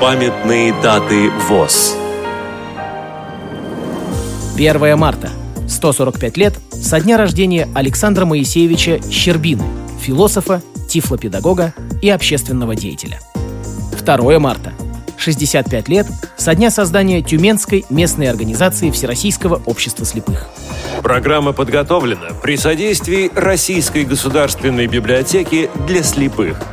Памятные даты ВОЗ. 1 марта. 145 лет со дня рождения Александра Моисеевича Щербины, философа, тифлопедагога и общественного деятеля. 2 марта. 65 лет со дня создания Тюменской местной организации Всероссийского общества слепых. Программа подготовлена при содействии Российской государственной библиотеки для слепых –